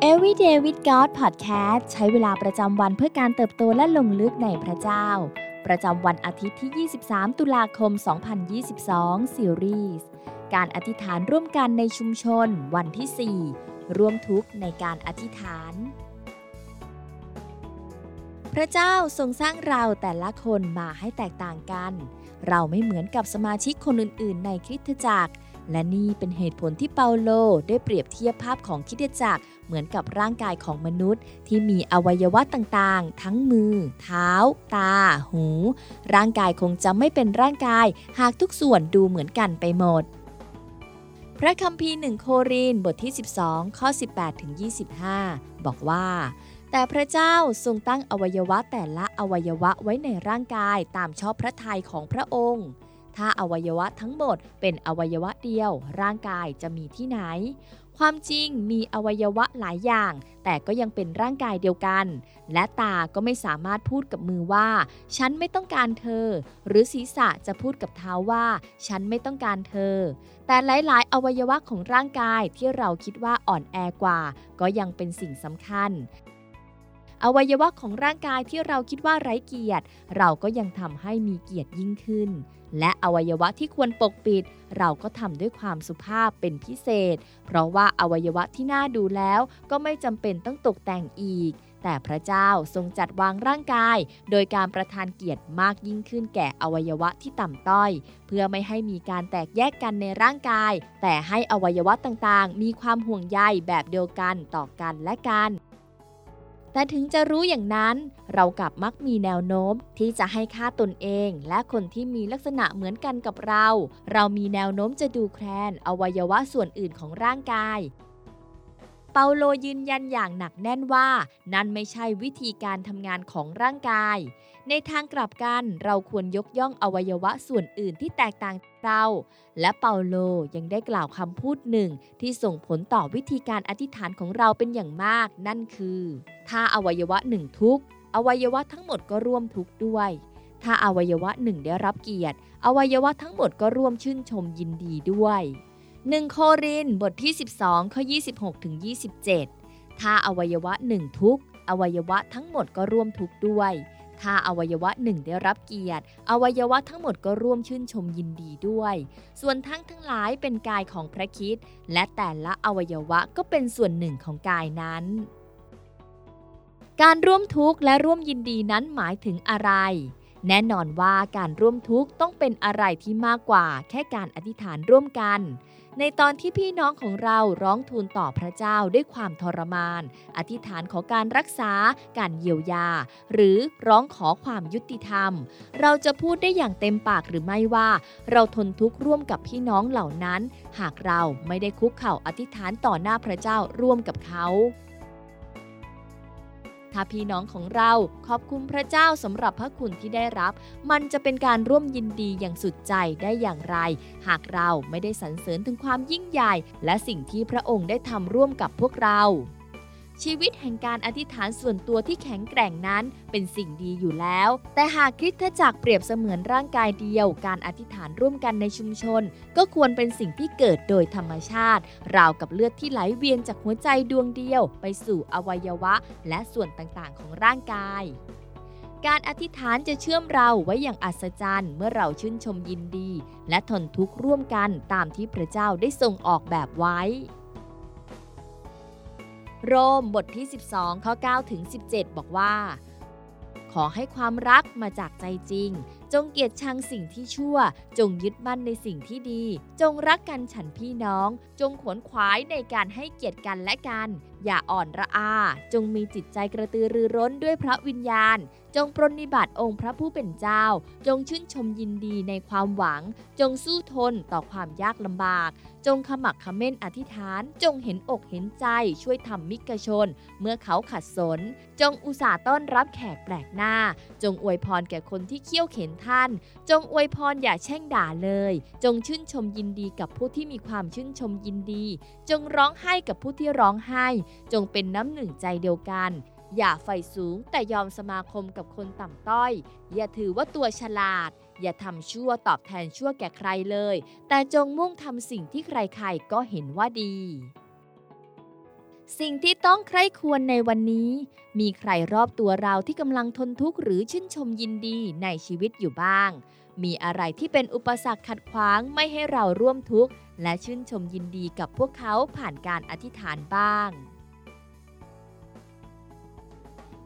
Everyday with God Podcast ใช้เวลาประจำวันเพื่อการเติบโตและลงลึกในพระเจ้า ประจำวันอาทิตย์ที่ 23 ตุลาคม 2022 ซีรีส์การอธิษฐานร่วมกันในชุมชน วันที่ 4 ร่วมทุกข์ในการอธิษฐาน พระเจ้าทรงสร้างเราแต่ละคนมาให้แตกต่างกัน เราไม่เหมือนกับสมาชิกคนอื่น ๆ ในคริสตจักร และนี่เป็นเหตุผลที่เปาโลได้เปรียบเทียบภาพของคริสตจักร เหมือนกับร่างกายของมนุษย์ ที่มีอวัยวะต่างๆ ทั้งมือ เท้า ตา หู ร่างกายคงจะไม่เป็นร่างกาย หากทุกส่วนดูเหมือนกันไปหมด พระคัมภีร์หนึ่งโครินบทที่ 12 ข้อ 18ถึง25 บอกว่าแต่พระเจ้าทรงตั้งอวัยวะแต่ละอวัยวะไว้ในร่างกายตามชอบพระทัยของพระองค์ ถ้าอวัยวะทั้งหมดเป็นอวัยวะเดียว ร่างกายจะมีที่ไหน ความจริงมีอวัยวะหลายอย่าง แต่ก็ยังเป็นร่างกายเดียวกัน และตาก็ไม่สามารถพูดกับมือว่า ฉันไม่ต้องการเธอ หรือศีรษะจะพูดกับเท้าว่า ฉันไม่ต้องการเธอ แต่หลาย ๆ อวัยวะของร่างกายที่เราคิดว่าอ่อนแอกว่า ก็ยังเป็นสิ่งสำคัญ อวัยวะของร่างกายที่เราคิดว่าไร้เกียรติ เราก็ยังทำให้มีเกียรติยิ่งขึ้น และอวัยวะที่ควรปกปิด เราก็ทำด้วยความสุภาพเป็นพิเศษ เพราะว่าอวัยวะที่น่าดูแล้วก็ไม่จำเป็นต้องตกแต่งอีก แต่พระเจ้าทรงจัดวางร่างกาย โดยการประทานเกียรติมากยิ่งขึ้นแก่อวัยวะที่ต่ำต้อย เพื่อไม่ให้มีการแตกแยกกันในร่างกาย แต่ให้อวัยวะต่างๆ มีความห่วงใยแบบเดียวกันต่อกันและกัน แต่ถึงจะรู้อย่างนั้น เรากลับมักมีแนวโน้ม ที่จะให้ค่าตนเอง และคนที่มีลักษณะเหมือนกันกับเรา เรามีแนวโน้มจะดูแคลนอวัยวะส่วนอื่นของร่างกาย เปาโลยืนยันอย่างหนักแน่นว่า นั่นไม่ใช่วิธีการทำงานของร่างกาย ในทางกลับกันเราควรยกย่องอวัยวะส่วนอื่นที่แตกต่างเรา และเปาโลยังได้กล่าวคำพูดหนึ่ง ที่ส่งผลต่อวิธีการอธิษฐานของเราเป็นอย่างมาก นั่นคือ ถ้าอวัยวะหนึ่งทุกอวัยวะทั้งหมดก็ร่วมทุกข์ด้วย ถ้าอวัยวะหนึ่งได้รับเกียรติ อวัยวะทั้งหมดก็ร่วมชื่นชมยินดีด้วย 1 โครินบทที่ 12 ข้อ 26 ถึง 27 ถ้าอวัยวะหนึ่งทุกอวัยวะทั้งหมดก็ร่วมทุกข์ด้วย ถ้าอวัยวะหนึ่งได้รับเกียรติ อวัยวะทั้งหมดก็ร่วมชื่นชมยินดีด้วย ส่วนทั้งทั้งหลายเป็นกายของพระคิดและแต่ละอวัยวะก็เป็นส่วนหนึ่งของกายนั้น การร่วมทุกข์และร่วมยินดีนั้นหมายถึงอะไร แน่นอนว่าการร่วมทุกข์ต้องเป็นอะไรที่มากกว่า แค่การอธิษฐานร่วมกัน ในตอนที่พี่น้องของเราร้องทูลต่อพระเจ้าด้วยความทรมาน อธิษฐานขอการรักษา การเยียวยา หรือร้องขอความยุติธรรม เราจะพูดได้อย่างเต็มปากหรือไม่ว่า เราทนทุกข์ร่วมกับพี่น้องเหล่านั้น หากเราไม่ได้คุกเข่าอธิษฐานต่อหน้าพระเจ้าร่วมกับเขา ถ้าพี่น้องของเราขอบคุณพระเจ้าสำหรับพระคุณที่ได้รับ มันจะเป็นการร่วมยินดีอย่างสุดใจได้อย่างไร หากเราไม่ได้สรรเสริญถึงความยิ่งใหญ่ และสิ่งที่พระองค์ได้ทำร่วมกับพวกเรา ชีวิตแห่งการอธิษฐานส่วนตัวที่แข็งแกร่งนั้นเป็นสิ่งดีอยู่แล้ว แต่หากคริสตจักรเปรียบเสมือนร่างกายเดียว การอธิษฐานร่วมกันในชุมชน ก็ควรเป็นสิ่งที่เกิดโดยธรรมชาติ ราวกับเลือดที่ไหลเวียนจากหัวใจดวงเดียว ไปสู่อวัยวะ และส่วนต่างๆ ของร่างกายการอธิษฐานจะเชื่อมเราไว้อย่างอัศจรรย์เมื่อเราชื่นชมยินดี และทนทุกข์ร่วมกันตามที่พระเจ้าได้ทรงออกแบบไว้ โรมบทที่ 12 ข้อ9ถึง17 บอกว่าขอให้ความรักมาจากใจจริง จงเกลียดชังสิ่งที่ชั่ว จงยึดมั่นในสิ่งที่ดี จงรักกันฉันพี่น้อง จงขวนขวายในการให้เกียรติกันและกัน อย่าอ่อนระอา จงมีจิตใจกระตือรือร้นด้วยพระวิญญาณ จงปรนนิบัติองค์พระผู้เป็นเจ้า จงชื่นชมยินดีในความหวัง จงสู้ทนต่อความยากลำบาก จงขมักเขม้นอธิษฐาน จงเห็นอกเห็นใจช่วยทำมิกชน เมื่อเขาขัดสน จงอุตส่าห์ต้อนรับแขกแปลกหน้าจงอวยพรแก่คนที่เคี่ยวเข็นท่าน จงอวยพรอย่าแช่งด่าเลย จงชื่นชมยินดีกับผู้ที่มีความชื่นชมยินดี จงร้องไห้กับผู้ที่ร้องไห้ จงเป็นน้ำหนึ่งใจเดียวกัน อย่าไฟสูงแต่ยอมสมาคมกับคนต่ำต้อย อย่าถือว่าตัวฉลาดอย่าทำชั่วตอบแทนชั่วแก่ใครเลย แต่จงมุ่งทำสิ่งที่ใครๆก็เห็นว่าดี สิ่งที่ต้องใคร่ควรในวันนี้ มีใครรอบตัวเราที่กำลังทนทุกข์หรือชื่นชมยินดีในชีวิตอยู่บ้าง มีอะไรที่เป็นอุปสรรคขัดขวางไม่ให้เราร่วมทุกข์ และชื่นชมยินดีกับพวกเขาผ่านการอธิษฐานบ้าง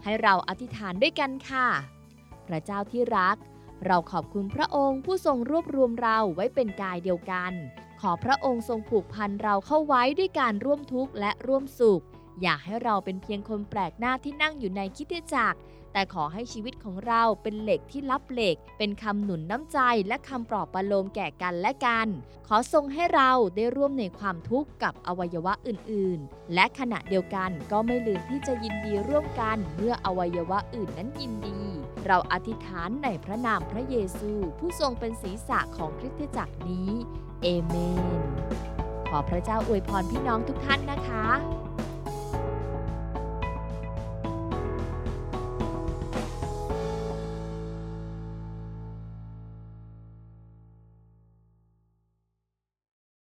ให้เราอธิษฐานด้วยกันค่ะ พระเจ้าที่รัก เราขอบคุณพระองค์ผู้ทรงรวบรวมเราไว้เป็นกายเดียวกัน ขอพระองค์ทรงผูกพันเราเข้าไว้ด้วยการร่วมทุกข์และร่วมสุข อย่าให้เราเป็นเพียงคนแปลกหน้าที่นั่งอยู่ในคิดจักร แต่ขอให้ชีวิตของเราเป็นเหล็กที่รับเหล็ก เป็นคำหนุนน้ำใจและคำปลอบประโลมแก่กันและกัน ขอทรงให้เราได้ร่วมในความทุกข์กับอวัยวะอื่นๆ และขณะเดียวกันก็ไม่ลืมที่จะยินดีร่วมกันเมื่ออวัยวะอื่นนั้นยินดีเราอธิษฐานในพระนามพระเยซู ผู้ทรงเป็นศีรษะของคริสตจักรนี้ เอเมน ขอพระเจ้าอวยพรพี่น้องทุกท่านนะคะ